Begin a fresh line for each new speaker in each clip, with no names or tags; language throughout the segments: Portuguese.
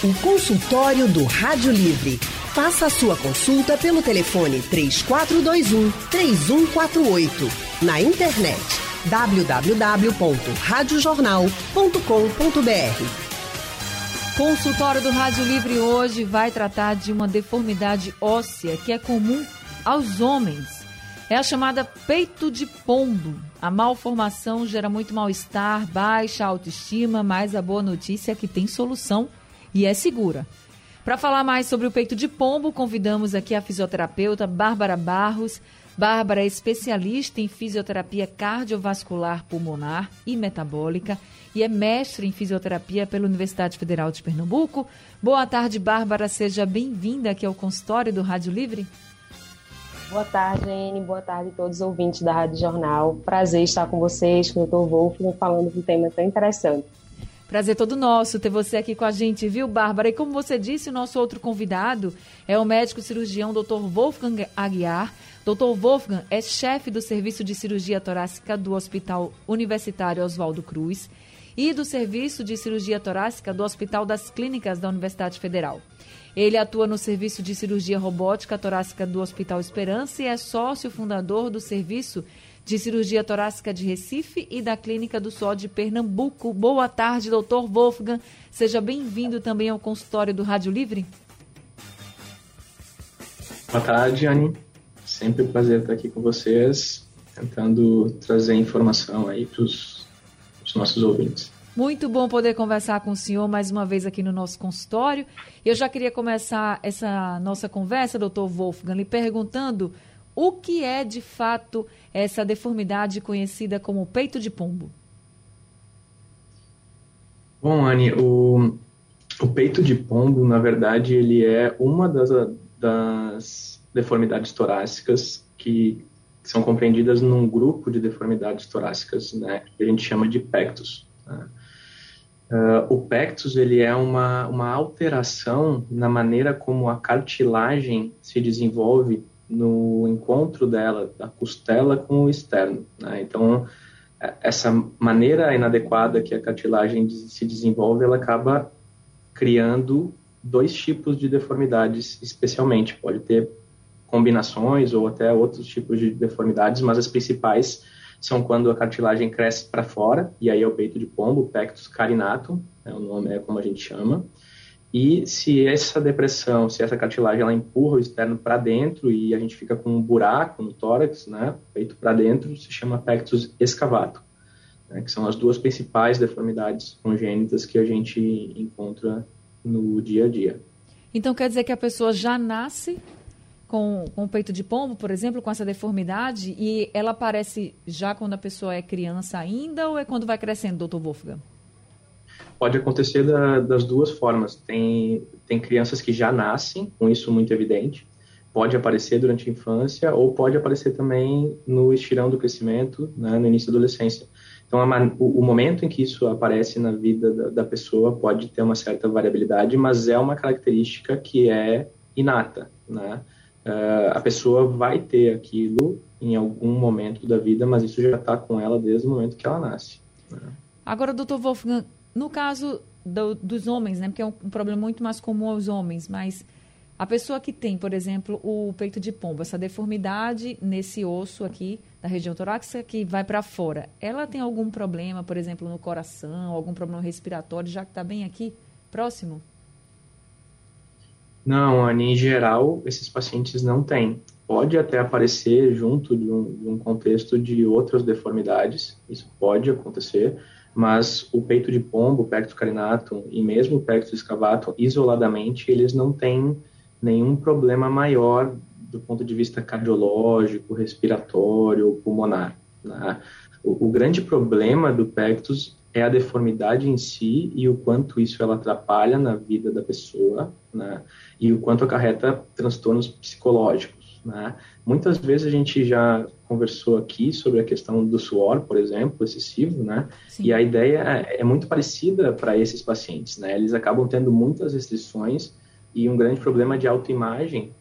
O consultório do Rádio Livre. Faça a sua consulta pelo telefone 3421 3148. Na internet www.radiojornal.com.br.
Consultório do Rádio Livre hoje vai tratar de uma deformidade óssea que é comum aos homens. É a chamada peito de pombo. A malformação gera muito mal-estar, baixa autoestima, mas a boa notícia é que tem solução e é segura. Para falar mais sobre o peito de pombo, convidamos aqui a fisioterapeuta Bárbara Barros. Bárbara é especialista em fisioterapia cardiovascular pulmonar e metabólica e é mestre em fisioterapia pela Universidade Federal de Pernambuco. Boa tarde, Bárbara. Seja bem-vinda aqui ao consultório do Rádio Livre.
Boa tarde, Anne. Boa tarde a todos os ouvintes da Rádio Jornal. Prazer estar com vocês, com o Dr. Wolfgang, falando de um tema tão interessante.
Prazer todo nosso ter você aqui com a gente, viu, Bárbara? E como você disse, o nosso outro convidado é o médico cirurgião Dr. Wolfgang Aguiar. Dr. Wolfgang é chefe do Serviço de Cirurgia Torácica do Hospital Universitário Oswaldo Cruz e do Serviço de Cirurgia Torácica do Hospital das Clínicas da Universidade Federal. Ele atua no Serviço de Cirurgia Robótica Torácica do Hospital Esperança e é sócio fundador do Serviço de Cirurgia Torácica de Recife e da Clínica do Sol de Pernambuco. Boa tarde, doutor Wolfgang. Seja bem-vindo também ao consultório do Rádio Livre.
Boa tarde, Anne. Sempre um prazer estar aqui com vocês, tentando trazer informação aí para os nossos ouvintes.
Muito bom poder conversar com o senhor mais uma vez aqui no nosso consultório. Eu já queria começar essa nossa conversa, doutor Wolfgang, lhe perguntando o que é de fato essa deformidade conhecida como peito de pombo?
Bom, Anne, o, o peito de pombo, na verdade, ele é uma das, das deformidades torácicas que são compreendidas num grupo de deformidades torácicas, né, que a gente chama de pectus. Né? Uh, o pectus ele é uma, uma alteração na maneira como a cartilagem se desenvolve no encontro dela, da costela com o externo. Né? Então, é, essa maneira inadequada que a cartilagem se desenvolve, ela acaba criando dois tipos de deformidades, especialmente. Pode ter combinações ou até outros tipos de deformidades, mas as principais são quando a cartilagem cresce para fora, e aí é o peito de pombo, pectus carinatum, é o nome é como a gente chama, e se essa depressão, se essa cartilagem ela empurra o externo para dentro e a gente fica com um buraco no tórax, né, peito para dentro, se chama pectus excavato, né, que são as duas principais deformidades congênitas que a gente encontra no dia a dia.
Então quer dizer que a pessoa já nasce com, com o peito de pombo, por exemplo, com essa deformidade, e ela aparece já quando a pessoa é criança ainda ou é quando vai crescendo, doutor Wolfgang?
Pode acontecer da, das duas formas. Tem, tem crianças que já nascem com isso muito evidente, pode aparecer durante a infância ou pode aparecer também no estirão do crescimento, né, no início da adolescência. Então, a, o, o, momento em que isso aparece na vida da, da, pessoa pode ter uma certa variabilidade, mas é uma característica que é inata, né? Uh, a pessoa vai ter aquilo em algum momento da vida, mas isso já está com ela desde o momento que ela nasce. Né?
Agora, doutor Wolfgang, no caso do, dos homens, né, porque é um, um, problema muito mais comum aos homens, mas a pessoa que tem, por exemplo, o peito de pombo, essa deformidade nesse osso aqui da região torácica que vai para fora, ela tem algum problema, por exemplo, no coração, algum problema respiratório, já que está bem aqui próximo?
Não, Anne, em geral, esses pacientes não têm. Pode até aparecer junto de um, de um contexto de outras deformidades, isso pode acontecer, mas o peito de pombo, o pectus carinatum e mesmo o pectus excavatum, isoladamente, eles não têm nenhum problema maior do ponto de vista cardiológico, respiratório pulmonar. Né? O, o, grande problema do pectus é a deformidade em si e o quanto isso ela atrapalha na vida da pessoa, né? E o quanto acarreta transtornos psicológicos. Né? Muitas vezes a gente já conversou aqui sobre a questão do suor, por exemplo, excessivo, né? Sim. E a ideia é, muito parecida para esses pacientes, né? Eles acabam tendo muitas restrições e um grande problema de autoimagem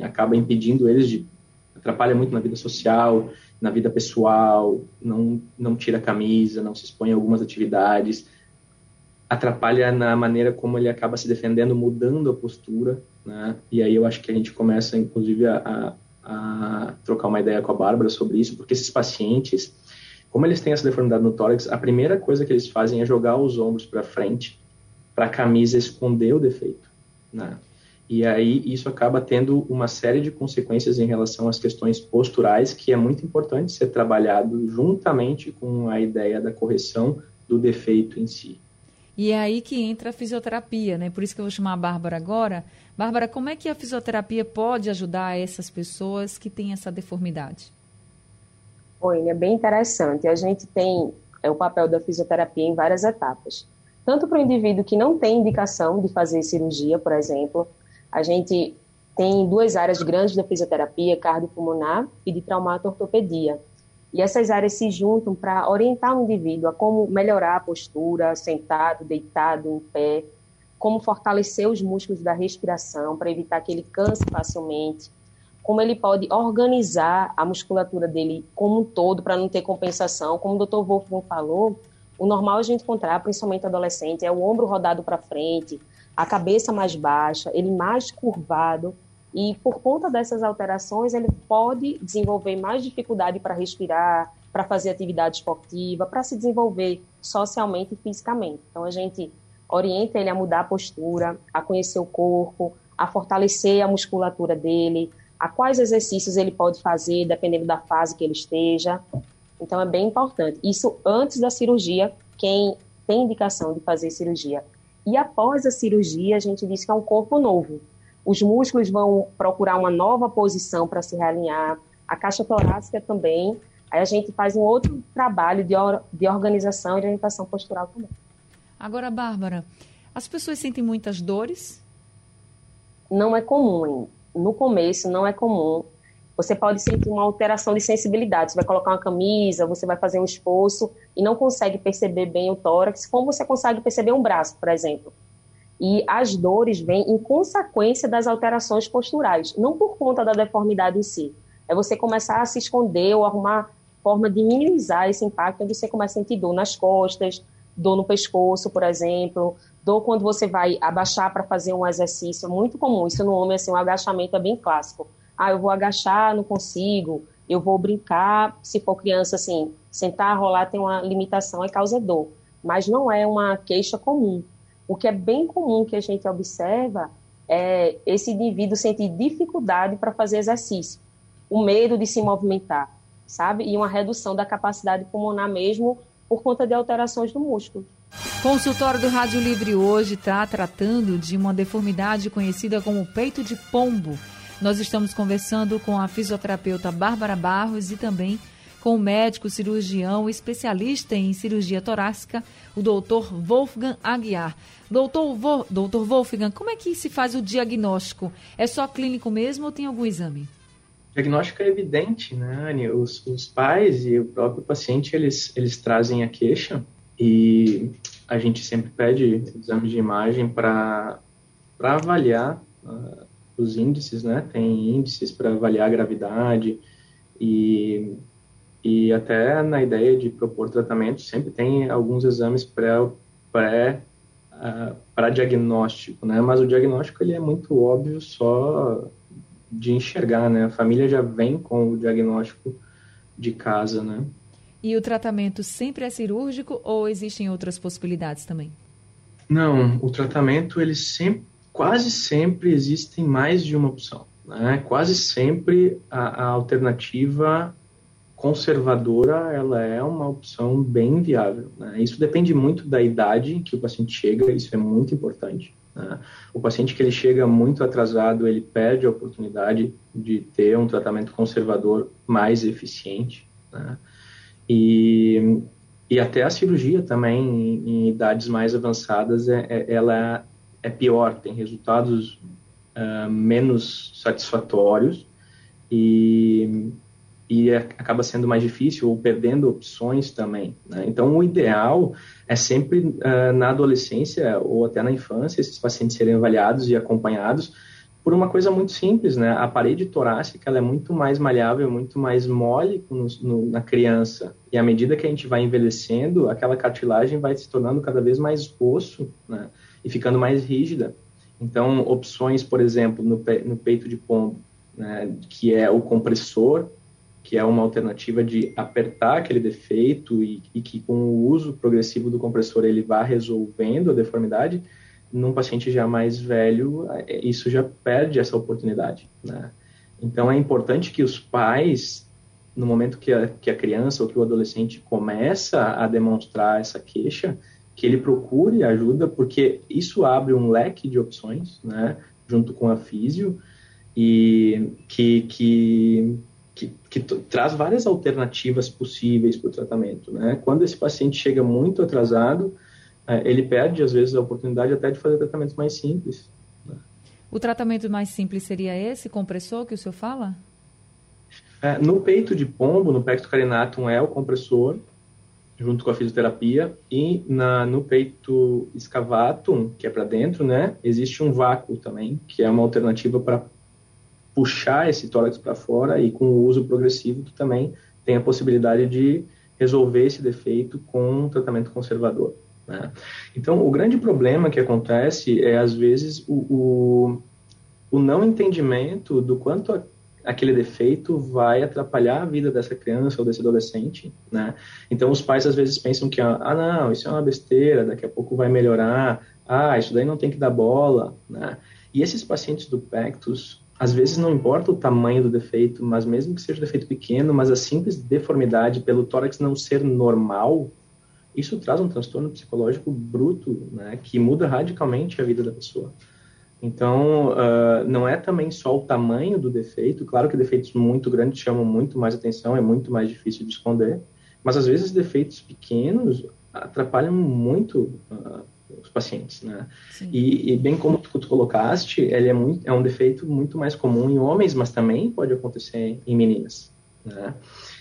acaba impedindo eles de atrapalha muito na vida social, na vida pessoal, não não tira a camisa, não se expõe a algumas atividades. atrapalha na maneira como ele acaba se defendendo, mudando a postura, né? E aí eu acho que a gente começa, inclusive, a, a, trocar uma ideia com a Bárbara sobre isso, porque esses pacientes, como eles têm essa deformidade no tórax, a primeira coisa que eles fazem é jogar os ombros para frente, para a camisa esconder o defeito, né? E aí isso acaba tendo uma série de consequências em relação às questões posturais, que é muito importante ser trabalhado juntamente com a ideia da correção do defeito em si.
E é aí que entra a fisioterapia, né? Por isso que eu vou chamar a Bárbara agora. Bárbara, como é que a fisioterapia pode ajudar essas pessoas que têm essa deformidade?
Oi, é bem interessante. A gente tem é, o papel da fisioterapia em várias etapas. Tanto para o indivíduo que não tem indicação de fazer cirurgia, por exemplo, a gente tem duas áreas grandes da fisioterapia, cardiopulmonar e de traumato-ortopedia. E essas áreas se juntam para orientar o indivíduo a como melhorar a postura, sentado, deitado, em pé, como fortalecer os músculos da respiração para evitar que ele canse facilmente, como ele pode organizar a musculatura dele como um todo para não ter compensação. Como o Dr. Wolfgang falou, o normal a gente encontrar, principalmente adolescente, é o ombro rodado para frente, a cabeça mais baixa, ele mais curvado, e por conta dessas alterações, ele pode desenvolver mais dificuldade para respirar, para fazer atividade esportiva, para se desenvolver socialmente e fisicamente. Então, a gente orienta ele a mudar a postura, a conhecer o corpo, a fortalecer a musculatura dele, a quais exercícios ele pode fazer, dependendo da fase que ele esteja. Então, é bem importante. Isso antes da cirurgia, quem tem indicação de fazer cirurgia. E após a cirurgia, a gente diz que é um corpo novo os músculos vão procurar uma nova posição para se realinhar, a caixa torácica também. Aí a gente faz um outro trabalho de, or de organização e orientação postural também.
Agora, Bárbara, as pessoas sentem muitas dores?
Não é comum. No começo, não é comum. Você pode sentir uma alteração de sensibilidade. Você vai colocar uma camisa, você vai fazer um esforço e não consegue perceber bem o tórax, como você consegue perceber um braço, por exemplo. E as dores vêm em consequência das alterações posturais, não por conta da deformidade em si. É você começar a se esconder ou arrumar forma de minimizar esse impacto, onde você começa a sentir dor nas costas, dor no pescoço, por exemplo, dor quando você vai abaixar para fazer um exercício, é muito comum. Isso no homem, assim, um agachamento é bem clássico. Ah, eu vou agachar, não consigo. Eu vou brincar, se for criança, assim, sentar, rolar tem uma limitação, é causa dor. Mas não é uma queixa comum. O que é bem comum que a gente observa é esse indivíduo sentir dificuldade para fazer exercício, o medo de se movimentar, sabe? E uma redução da capacidade pulmonar mesmo por conta de alterações do músculo.
Consultório do Rádio Livre hoje está tratando de uma deformidade conhecida como peito de pombo. Nós estamos conversando com a fisioterapeuta Bárbara Barros e também com o médico cirurgião especialista em cirurgia torácica, o doutor Wolfgang Aguiar. Doutor Wolfgang, como é que se faz o diagnóstico? É só clínico mesmo ou tem algum exame?
Diagnóstico é evidente, né, Anny? Os, os pais e o próprio paciente, eles, eles trazem a queixa e a gente sempre pede exame de imagem para avaliar uh, os índices, né? Tem índices para avaliar a gravidade e e até na ideia de propor tratamento, sempre tem alguns exames pré, pré uh, para diagnóstico, né? Mas o diagnóstico ele é muito óbvio só de enxergar, né? A família já vem com o diagnóstico de casa, né?
E o tratamento sempre é cirúrgico ou existem outras possibilidades também?
Não, o tratamento ele sempre, quase sempre existem mais de uma opção, né? Quase sempre a, a alternativa conservadora ela é uma opção bem viável. Né? Isso depende muito da idade que o paciente chega, isso é muito importante. Né? O paciente que ele chega muito atrasado, ele perde a oportunidade de ter um tratamento conservador mais eficiente. Né? E, e até a cirurgia também, em, em idades mais avançadas, é, é, ela é pior, tem resultados uh, menos satisfatórios e e é, acaba sendo mais difícil ou perdendo opções também. Né? Então, o ideal é sempre uh, na adolescência ou até na infância esses pacientes serem avaliados e acompanhados, por uma coisa muito simples, né? A parede torácica ela é muito mais malhável, muito mais mole no, no, na criança. E à medida que a gente vai envelhecendo, aquela cartilagem vai se tornando cada vez mais osso, né? E ficando mais rígida. Então, opções, por exemplo, no, pe no peito de pombo, né? Que é o compressor, que é uma alternativa de apertar aquele defeito e, e que com o uso progressivo do compressor ele vá resolvendo a deformidade num paciente já mais velho, é, isso já perde essa oportunidade, né? Então, é importante que os pais, no momento que a, que a criança ou que o adolescente começa a demonstrar essa queixa, que ele procure ajuda, porque isso abre um leque de opções, né? Junto com a físio, e que, que, que, que traz várias alternativas possíveis para o tratamento, né? Quando esse paciente chega muito atrasado, é, ele perde, às vezes, a oportunidade até de fazer tratamentos mais simples. Né?
O tratamento mais simples seria esse compressor que o senhor fala?
É, no peito de pombo, no pecto carinatum, é o compressor, junto com a fisioterapia, e na, no peito escavatum, que é para dentro, né, existe um vácuo também, que é uma alternativa para puxar esse tórax para fora e com o uso progressivo tu também tem a possibilidade de resolver esse defeito com um tratamento conservador. Né? Então, o grande problema que acontece é, às vezes, o, o, o não entendimento do quanto a, aquele defeito vai atrapalhar a vida dessa criança ou desse adolescente. Né? Então, os pais, às vezes, pensam que, ah, não, isso é uma besteira, daqui a pouco vai melhorar, ah, isso daí não tem que dar bola. Né? E esses pacientes do Pectus, às vezes não importa o tamanho do defeito, mas mesmo que seja um defeito pequeno, mas a simples deformidade pelo tórax não ser normal, isso traz um transtorno psicológico bruto, né, que muda radicalmente a vida da pessoa. Então, uh, não é também só o tamanho do defeito, claro que defeitos muito grandes chamam muito mais atenção, é muito mais difícil de esconder, mas às vezes defeitos pequenos atrapalham muito uh, os pacientes, né? E, e, bem como tu, tu, colocaste, ele é, muito, é um defeito muito mais comum em homens, mas também pode acontecer em meninas, né?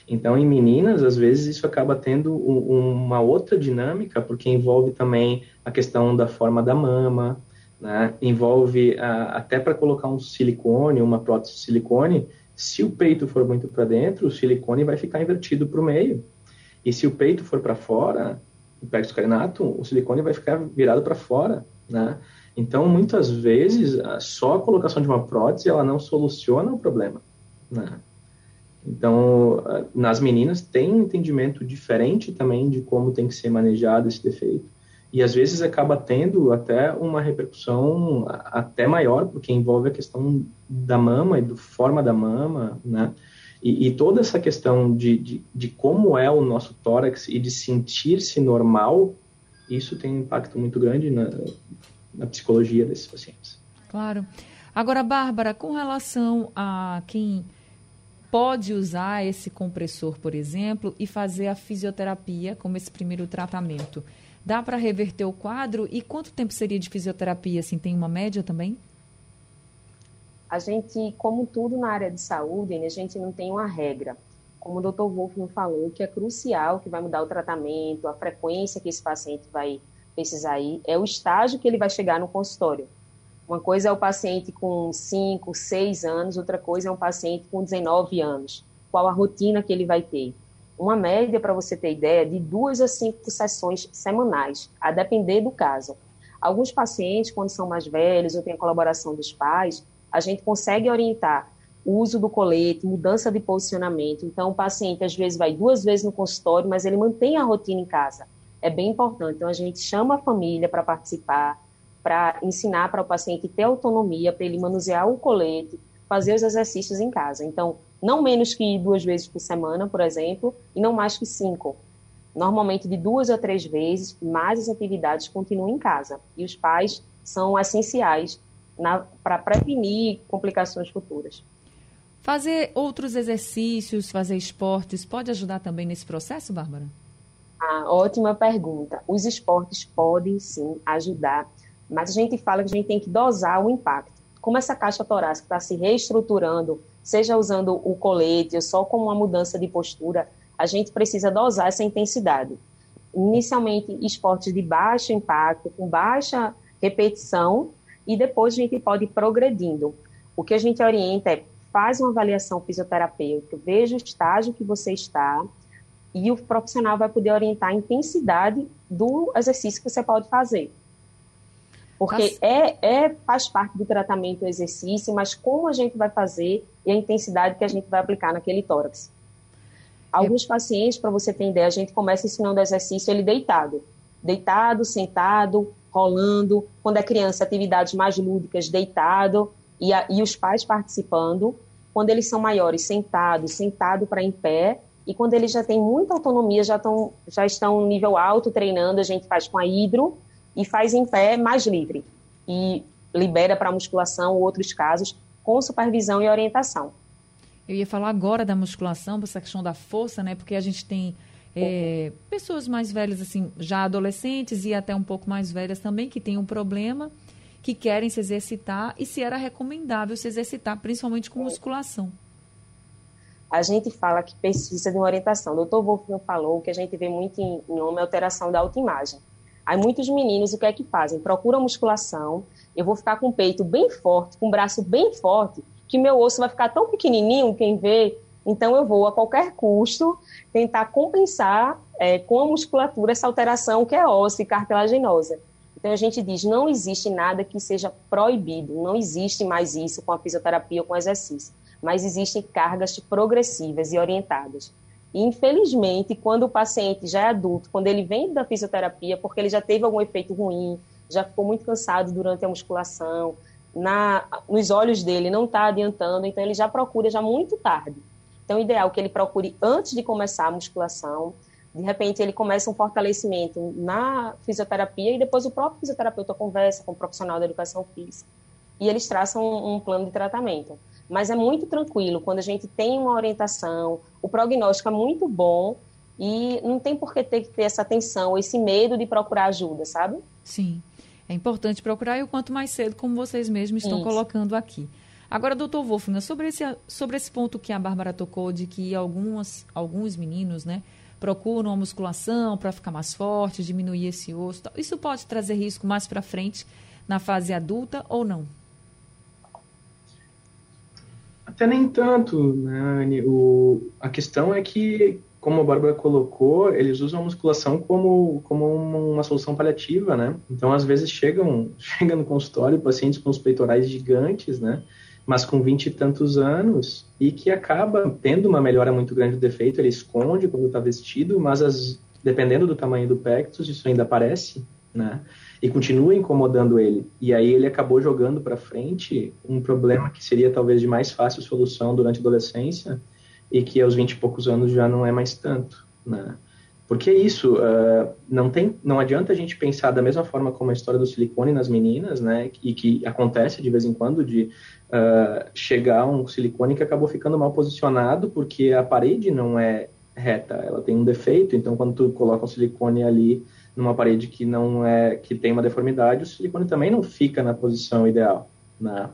Então, em meninas, às vezes isso acaba tendo um, uma outra dinâmica, porque envolve também a questão da forma da mama, né? envolve até para colocar um silicone, uma prótese de silicone, se o peito for muito para dentro, o silicone vai ficar invertido para o meio. E se o peito for para fora, o pectus carinatum, o silicone vai ficar virado para fora, né? Então, muitas vezes, só a colocação de uma prótese, ela não soluciona o problema, né? Então, nas meninas tem um entendimento diferente também de como tem que ser manejado esse defeito. E às vezes acaba tendo até uma repercussão até maior, porque envolve a questão da mama e do forma da mama, né? E, e toda essa questão de, de, de, como é o nosso tórax e de sentir-se normal, isso tem um impacto muito grande na, na psicologia desses pacientes.
Claro. Agora, Bárbara, com relação a quem pode usar esse compressor, por exemplo, e fazer a fisioterapia como esse primeiro tratamento. Dá para reverter o quadro? E quanto tempo seria de fisioterapia? Assim, tem uma média também?
A gente, como tudo na área de saúde, a gente não tem uma regra. Como o Dr. Wolfman falou, que é crucial, que vai mudar o tratamento, a frequência que esse paciente vai precisar ir, é o estágio que ele vai chegar no consultório. Uma coisa é o paciente com 5, 6 anos, outra coisa é um paciente com 19 anos. Qual a rotina que ele vai ter? Uma média, para você ter ideia, de duas a cinco sessões semanais, a depender do caso. Alguns pacientes, quando são mais velhos ou tem a colaboração dos pais, a gente consegue orientar o uso do colete, mudança de posicionamento. Então, o paciente às vezes vai duas vezes no consultório, mas ele mantém a rotina em casa. É bem importante. Então, a gente chama a família para participar, para ensinar para o paciente ter autonomia, para ele manusear o colete, fazer os exercícios em casa. Então, não menos que duas vezes por semana, por exemplo, e não mais que cinco. Normalmente de duas a três vezes, mas as atividades continuam em casa. E os pais são essenciais para prevenir complicações futuras.
Fazer outros exercícios, fazer esportes, pode ajudar também nesse processo, Bárbara?
Ah, ótima pergunta. Os esportes podem sim ajudar mas a gente fala que a gente tem que dosar o impacto. Como essa caixa torácica está se reestruturando, seja usando o colete ou só com uma mudança de postura, a gente precisa dosar essa intensidade. Inicialmente, esportes de baixo impacto, com baixa repetição, e depois a gente pode ir progredindo. O que a gente orienta é faz uma avaliação fisioterapêutica, veja o estágio que você está e o profissional vai poder orientar a intensidade do exercício que você pode fazer. Porque é, é, faz parte do tratamento o exercício, mas como a gente vai fazer e a intensidade que a gente vai aplicar naquele tórax. Alguns é. pacientes, para você ter ideia, a gente começa ensinando o exercício ele deitado. Deitado, sentado, rolando. Quando é criança, atividades mais lúdicas, deitado. E, a, e os pais participando. Quando eles são maiores, sentado, sentado para em pé. E quando eles já têm muita autonomia, já, tão, já estão nível alto treinando, a gente faz com a hidro e faz em pé mais livre. E libera para musculação ou outros casos com supervisão e orientação.
Eu ia falar agora da musculação, essa questão da força, né? Porque a gente tem é, pessoas mais velhas, assim, já adolescentes e até um pouco mais velhas também, que têm um problema, que querem se exercitar e se era recomendável se exercitar, principalmente com musculação.
A gente fala que precisa de uma orientação. O doutor Wolfgang falou que a gente vê muito em, em homem alteração da autoimagem. Aí muitos meninos o que é que fazem? Procuram musculação, eu vou ficar com o peito bem forte, com o braço bem forte, que meu osso vai ficar tão pequenininho, quem vê, então eu vou a qualquer custo tentar compensar é, com a musculatura essa alteração que é óssea e cartilaginosa. Então a gente diz, não existe nada que seja proibido, não existe mais isso com a fisioterapia ou com o exercício, mas existem cargas progressivas e orientadas. Infelizmente, quando o paciente já é adulto, quando ele vem da fisioterapia, porque ele já teve algum efeito ruim, já ficou muito cansado durante a musculação, na, nos olhos dele não está adiantando, então ele já procura já muito tarde. Então, ideal é que ele procure antes de começar a musculação. De repente, ele começa um fortalecimento na fisioterapia e depois o próprio fisioterapeuta conversa com o profissional da educação física e eles traçam um, um plano de tratamento mas é muito tranquilo quando a gente tem uma orientação, o prognóstico é muito bom e não tem por que ter que ter essa atenção, esse medo de procurar ajuda, sabe?
Sim. É importante procurar e o quanto mais cedo, como vocês mesmos estão Isso. colocando aqui. Agora, doutor Wolfgang, sobre esse, sobre esse ponto que a Bárbara tocou, de que algumas, alguns meninos, né, procuram a musculação para ficar mais forte, diminuir esse osso, isso pode trazer risco mais para frente na fase adulta ou não?
Até nem tanto, né? O, a questão é que, como a Bárbara colocou, eles usam a musculação como, como uma solução paliativa, né? Então, às vezes, chegam, chegam no consultório pacientes com os peitorais gigantes, né? Mas com vinte e tantos anos, e que acaba tendo uma melhora muito grande do defeito, ele esconde quando está vestido, mas as, dependendo do tamanho do pectus, isso ainda aparece, né? e continua incomodando ele. E aí ele acabou jogando para frente um problema que seria talvez de mais fácil solução durante a adolescência e que aos 20 e poucos anos já não é mais tanto, né? Porque é isso, uh, não, tem, não adianta a gente pensar da mesma forma como a história do silicone nas meninas, né, e que acontece de vez em quando, de uh, chegar um silicone que acabou ficando mal posicionado porque a parede não é reta, ela tem um defeito, então quando tu coloca um silicone ali, numa parede que não é que tem uma deformidade, o silicone também não fica na posição ideal, né?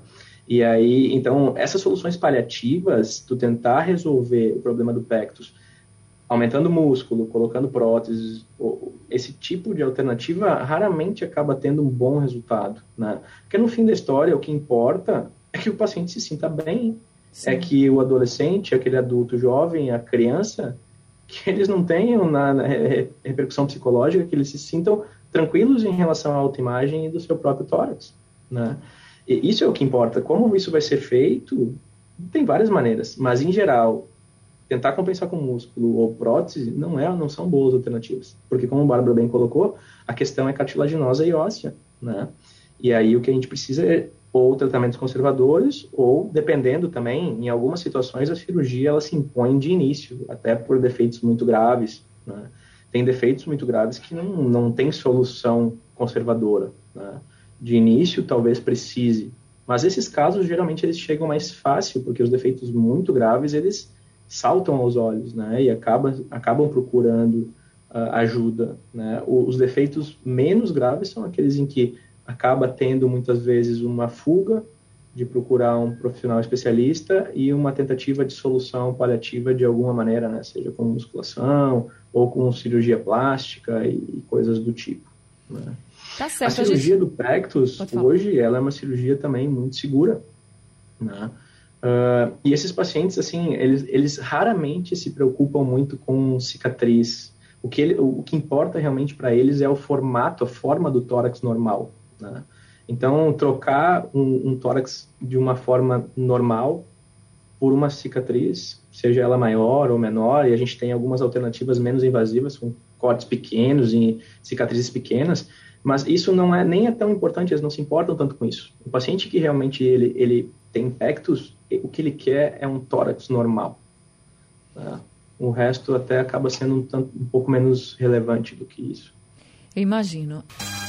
E aí, então, essas soluções paliativas, tu tentar resolver o problema do pectus, aumentando o músculo, colocando próteses, esse tipo de alternativa raramente acaba tendo um bom resultado, né? Porque no fim da história, o que importa é que o paciente se sinta bem, Sim. é que o adolescente, aquele adulto jovem, a criança, que eles não tenham na, na repercussão psicológica, que eles se sintam tranquilos em relação à autoimagem e do seu próprio tórax, né? E isso é o que importa. Como isso vai ser feito, tem várias maneiras, mas em geral, tentar compensar com músculo ou prótese não é, não são boas alternativas, porque como o Bárbara bem colocou, a questão é cartilaginosa e óssea, né? E aí o que a gente precisa é ou tratamentos conservadores, ou, dependendo também, em algumas situações, a cirurgia ela se impõe de início, até por defeitos muito graves. Né? Tem defeitos muito graves que não, não tem solução conservadora. Né? De início, talvez precise. Mas esses casos, geralmente, eles chegam mais fácil, porque os defeitos muito graves, eles saltam aos olhos, né? E acaba, acabam procurando uh, ajuda, né? os defeitos menos graves são aqueles em que acaba tendo muitas vezes uma fuga de procurar um profissional especialista e uma tentativa de solução paliativa de alguma maneira, né? seja com musculação ou com cirurgia plástica e, coisas do tipo. Né? Tá certo, a cirurgia a gente... do pectus, hoje, ela é uma cirurgia também muito segura. Né? Uh, e esses pacientes, assim, eles, eles raramente se preocupam muito com cicatriz. O que, ele, o, que importa realmente para eles é o formato, a forma do tórax normal. Né? Então, trocar um, um tórax de uma forma normal por uma cicatriz, seja ela maior ou menor, e a gente tem algumas alternativas menos invasivas, com cortes pequenos e cicatrizes pequenas, mas isso não é nem é tão importante, eles não se importam tanto com isso. O paciente que realmente ele, ele tem impactos, o que ele quer é um tórax normal. Tá? O resto até acaba sendo um, tanto, um pouco menos relevante do que isso.
Eu imagino.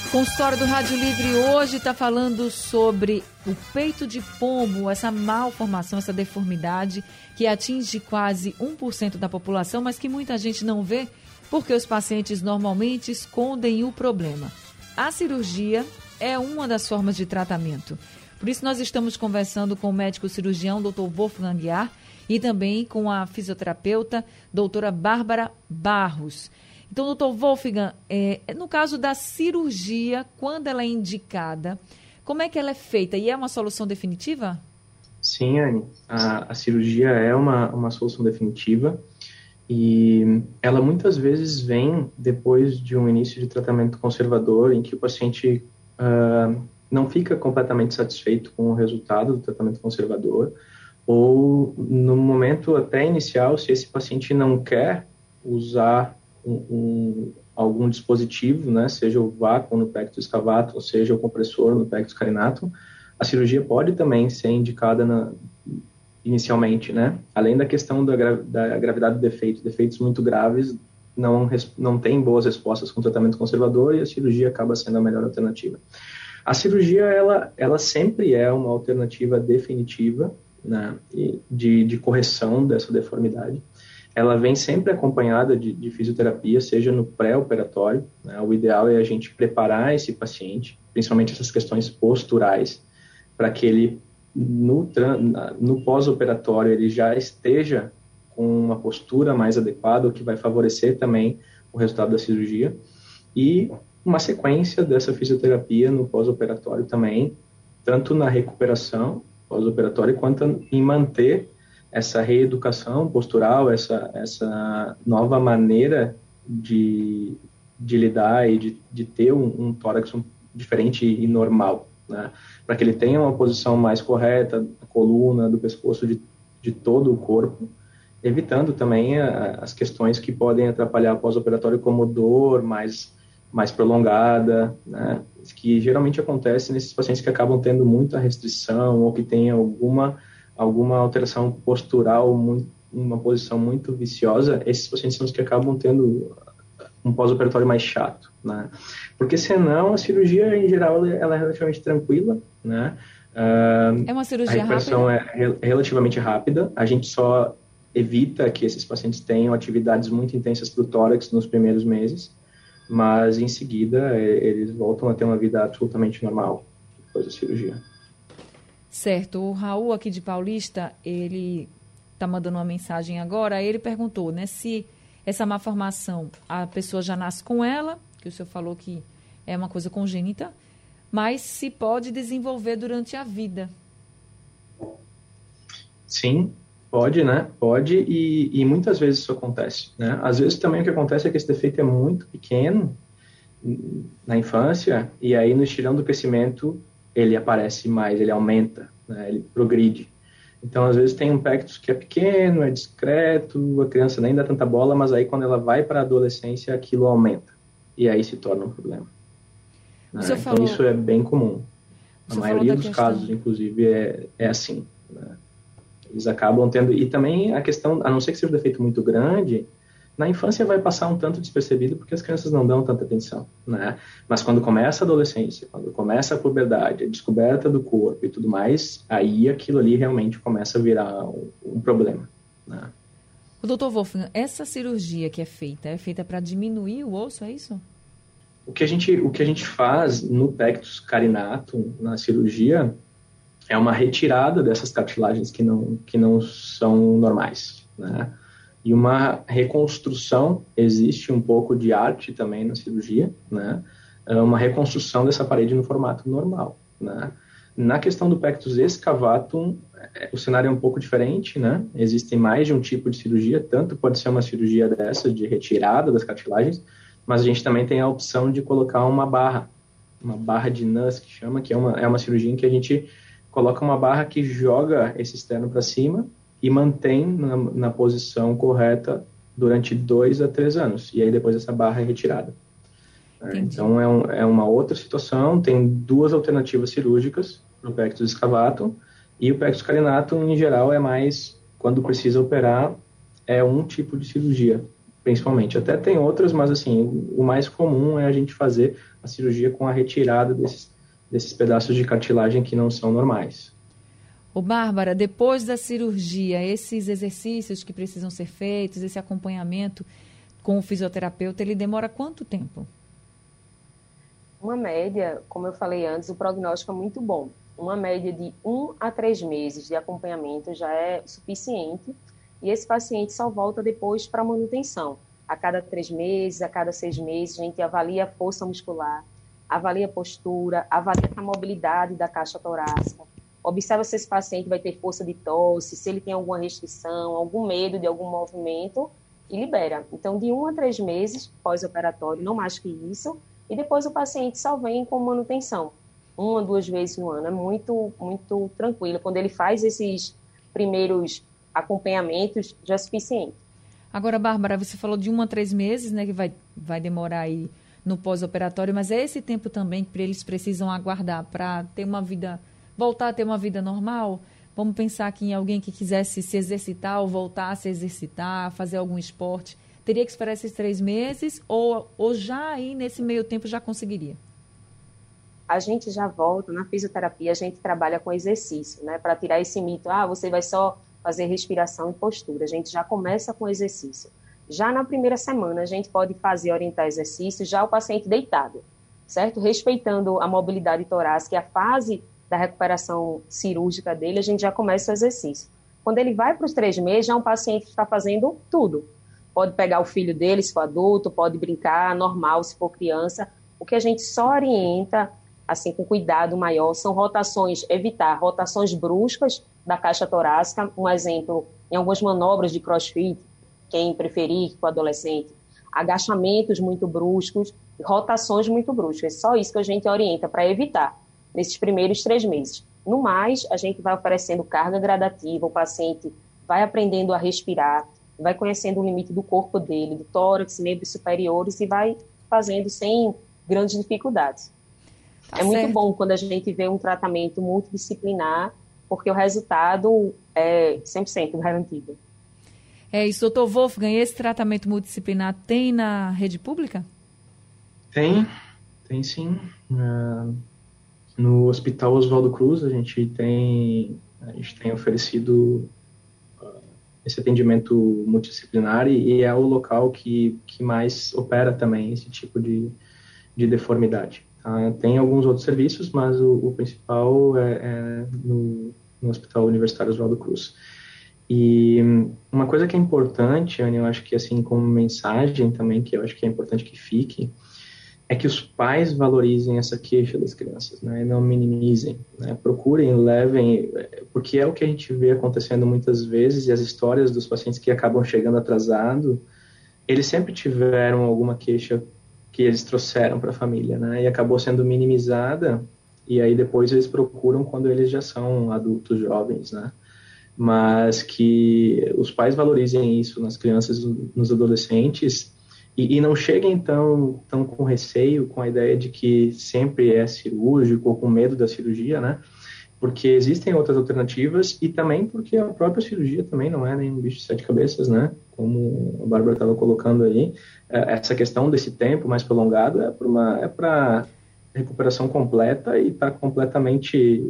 O consultório do Rádio Livre hoje está falando sobre o peito de pombo, essa malformação, essa deformidade que atinge quase 1% da população, mas que muita gente não vê porque os pacientes normalmente escondem o problema. A cirurgia é uma das formas de tratamento. Por isso, nós estamos conversando com o médico cirurgião, Dr. Wolfgang Guiar, e também com a fisioterapeuta, doutora Bárbara Barros. Então, doutor Wolfgang, é, no caso da cirurgia, quando ela é indicada, como é que ela é feita? E é uma solução definitiva?
Sim, Anne. A, a cirurgia é uma, uma solução definitiva. E ela muitas vezes vem depois de um início de tratamento conservador, em que o paciente uh, não fica completamente satisfeito com o resultado do tratamento conservador, ou no momento até inicial, se esse paciente não quer usar um, um, algum dispositivo, né, seja o vácuo no pectus escavato, ou seja o compressor no pectus carinatum, a cirurgia pode também ser indicada na, inicialmente, né? Além da questão da, da gravidade do defeito, defeitos muito graves não, não tem boas respostas com tratamento conservador e a cirurgia acaba sendo a melhor alternativa. A cirurgia, ela, ela sempre é uma alternativa definitiva né, de, de correção dessa deformidade. Ela vem sempre acompanhada de, de fisioterapia, seja no pré-operatório. Né, o ideal é a gente preparar esse paciente, principalmente essas questões posturais, para que ele no, no pós-operatório ele já esteja com uma postura mais adequada, o que vai favorecer também o resultado da cirurgia. E uma sequência dessa fisioterapia no pós-operatório também, tanto na recuperação pós-operatória quanto em manter essa reeducação postural, essa, essa nova maneira de, de lidar e de, de ter um, um tórax diferente e normal, né? para que ele tenha uma posição mais correta da coluna, do pescoço, de, de todo o corpo, evitando também a, as questões que podem atrapalhar pós-operatório, como dor mais, mais prolongada, né? que geralmente acontece nesses pacientes que acabam tendo muita restrição ou que têm alguma, alguma alteração postural, muito, uma posição muito viciosa, esses pacientes são os que acabam tendo um pós-operatório mais chato, né? Porque senão a cirurgia em geral ela é relativamente tranquila, né?
Uh, é uma cirurgia
a recuperação
rápida?
é relativamente rápida. A gente só evita que esses pacientes tenham atividades muito intensas do tórax nos primeiros meses, mas em seguida eles voltam a ter uma vida absolutamente normal depois da cirurgia.
Certo. O Raul aqui de Paulista, ele está mandando uma mensagem agora. Ele perguntou, né, se essa má formação, a pessoa já nasce com ela, que o senhor falou que é uma coisa congênita, mas se pode desenvolver durante a vida.
Sim, pode, né? Pode e, e muitas vezes isso acontece, né? Às vezes também o que acontece é que esse defeito é muito pequeno na infância e aí no estirão do crescimento ele aparece mais, ele aumenta, né? ele progride. Então, às vezes tem um pectus que é pequeno, é discreto, a criança nem dá tanta bola, mas aí quando ela vai para a adolescência, aquilo aumenta. E aí se torna um problema. Né? Então, falou... isso é bem comum. A maioria dos questão... casos, inclusive, é, é assim. Né? Eles acabam tendo... E também a questão, a não ser que seja um defeito muito grande, na infância vai passar um tanto despercebido porque as crianças não dão tanta atenção, né? Mas quando começa a adolescência, quando começa a puberdade, a descoberta do corpo e tudo mais, aí aquilo ali realmente começa a virar um, um problema, né?
O doutor Wolfgang, essa cirurgia que é feita, é feita para diminuir o osso, é isso?
O que a gente, o que a gente faz no pectus carinatum, na cirurgia, é uma retirada dessas cartilagens que não, que não são normais, né? e uma reconstrução, existe um pouco de arte também na cirurgia, né? É uma reconstrução dessa parede no formato normal, né? Na questão do pectus excavatum, é, o cenário é um pouco diferente, né? Existem mais de um tipo de cirurgia, tanto pode ser uma cirurgia dessa, de retirada das cartilagens, mas a gente também tem a opção de colocar uma barra, uma barra de NUS, que chama, que é uma, é uma cirurgia em que a gente coloca uma barra que joga esse externo para cima e mantém na, na posição correta durante dois a três anos. E aí depois essa barra é retirada. É, então é, um, é, uma outra situação, tem duas alternativas cirúrgicas para o pectus excavatum e o pectus carinatum em geral é mais quando precisa operar é um tipo de cirurgia, principalmente. Até tem outras, mas assim, o mais comum é a gente fazer a cirurgia com a retirada desses, desses pedaços de cartilagem que não são normais.
Ô, Bárbara, depois da cirurgia, esses exercícios que precisam ser feitos, esse acompanhamento com o fisioterapeuta, ele demora quanto tempo?
Uma média, como eu falei antes, o prognóstico é muito bom. Uma média de um a três meses de acompanhamento já é suficiente e esse paciente só volta depois para manutenção. A cada três meses, a cada seis meses, a gente avalia a força muscular, avalia a postura, avalia a mobilidade da caixa torácica, observa se esse paciente vai ter força de tosse, se ele tem alguma restrição, algum medo de algum movimento e libera. Então, de um a três meses pós-operatório, não mais que isso, e depois o paciente só vem com manutenção, uma, duas vezes no ano. É muito, muito tranquilo. Quando ele faz esses primeiros acompanhamentos, já é suficiente.
Agora, Bárbara, você falou de um a três meses, né, que vai, vai demorar aí no pós-operatório, mas é esse tempo também que eles precisam aguardar para ter uma vida voltar a ter uma vida normal? Vamos pensar aqui em alguém que quisesse se exercitar ou voltar a se exercitar, fazer algum esporte. Teria que esperar esses três meses ou, ou já aí nesse meio tempo já conseguiria?
A gente já volta, na fisioterapia a gente trabalha com exercício, né? Para tirar esse mito, ah, você vai só fazer respiração e postura. A gente já começa com exercício. Já na primeira semana a gente pode fazer orientar exercício já o paciente deitado, certo? Respeitando a mobilidade torácica, a fase da recuperação cirúrgica dele, a gente já começa o exercício. Quando ele vai para os três meses, já é um paciente que está fazendo tudo. Pode pegar o filho dele, se for adulto, pode brincar, normal, se for criança. O que a gente só orienta, assim, com cuidado maior, são rotações, evitar rotações bruscas da caixa torácica. Um exemplo, em algumas manobras de crossfit, quem preferir, com o adolescente, agachamentos muito bruscos, rotações muito bruscas. Só isso que a gente orienta para evitar nesses primeiros três meses. No mais, a gente vai oferecendo carga gradativa, o paciente vai aprendendo a respirar, vai conhecendo o limite do corpo dele, do tórax, membros superiores e vai fazendo sem grandes dificuldades. Tá é certo. muito bom quando a gente vê um tratamento multidisciplinar, porque o resultado é 100% garantido.
É isso, doutor Wolfgang, esse tratamento multidisciplinar tem na rede pública?
Tem, tem sim. No Hospital Oswaldo Cruz, a gente tem, a gente tem oferecido uh, esse atendimento multidisciplinar e, é o local que, que mais opera também esse tipo de, de deformidade. Tá? Tem alguns outros serviços, mas o, o principal é, é no, no, Hospital Universitário Oswaldo Cruz. E uma coisa que é importante, Anne, eu acho que assim como mensagem também, que eu acho que é importante que fique, é que os pais valorizem essa queixa das crianças, né, não minimizem, né, procurem, levem, porque é o que a gente vê acontecendo muitas vezes e as histórias dos pacientes que acabam chegando atrasado, eles sempre tiveram alguma queixa que eles trouxeram para a família, né, e acabou sendo minimizada e aí depois eles procuram quando eles já são adultos jovens, né, mas que os pais valorizem isso nas crianças, nos adolescentes e, e, não cheguem tão, tão com receio, com a ideia de que sempre é cirúrgico ou com medo da cirurgia, né? Porque existem outras alternativas e também porque a própria cirurgia também não é nenhum bicho de sete cabeças, né? Como a Bárbara estava colocando aí, é, essa questão desse tempo mais prolongado é para é recuperação completa e está completamente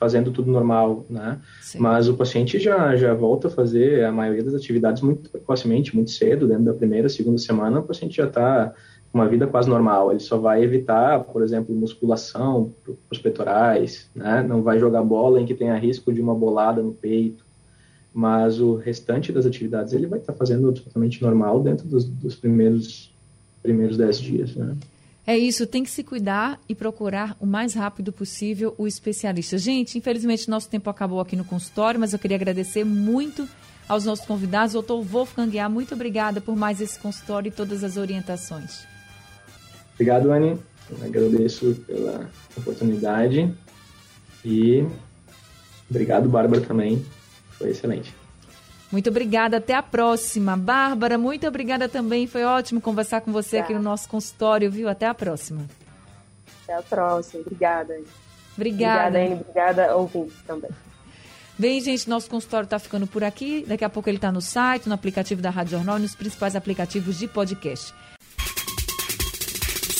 fazendo tudo normal, né? Sim. Mas o paciente já, já volta a fazer a maioria das atividades muito precocemente, muito cedo, dentro da primeira, segunda semana, o paciente já está com uma vida quase normal. Ele só vai evitar, por exemplo, musculação para os peitorais, né? Não vai jogar bola em que tenha risco de uma bolada no peito. Mas o restante das atividades ele vai estar tá fazendo absolutamente normal dentro dos, dos primeiros primeiros dez dias, né?
É isso, tem que se cuidar e procurar o mais rápido possível o especialista. Gente, infelizmente nosso tempo acabou aqui no consultório, mas eu queria agradecer muito aos nossos convidados. Doutor Wolfgang A, muito obrigada por mais esse consultório e todas as orientações.
Obrigado, Anne. Agradeço pela oportunidade e obrigado, Bárbara, também. Foi excelente.
Muito obrigada, até a próxima. Bárbara, muito obrigada também. Foi ótimo conversar com você tá. aqui no nosso consultório, viu? Até a próxima.
Até a próxima. Obrigada.
Obrigada.
Obrigada, Anne. Obrigada, ouvintes também.
Bem, gente, nosso consultório está ficando por aqui. Daqui a pouco ele está no site, no aplicativo da Rádio Jornal e nos principais aplicativos de podcast.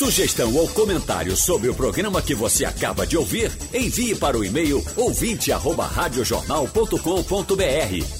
Sugestão ou comentário sobre o programa que você acaba de ouvir, envie para o e-mail ouvinte@radiojornal.com.br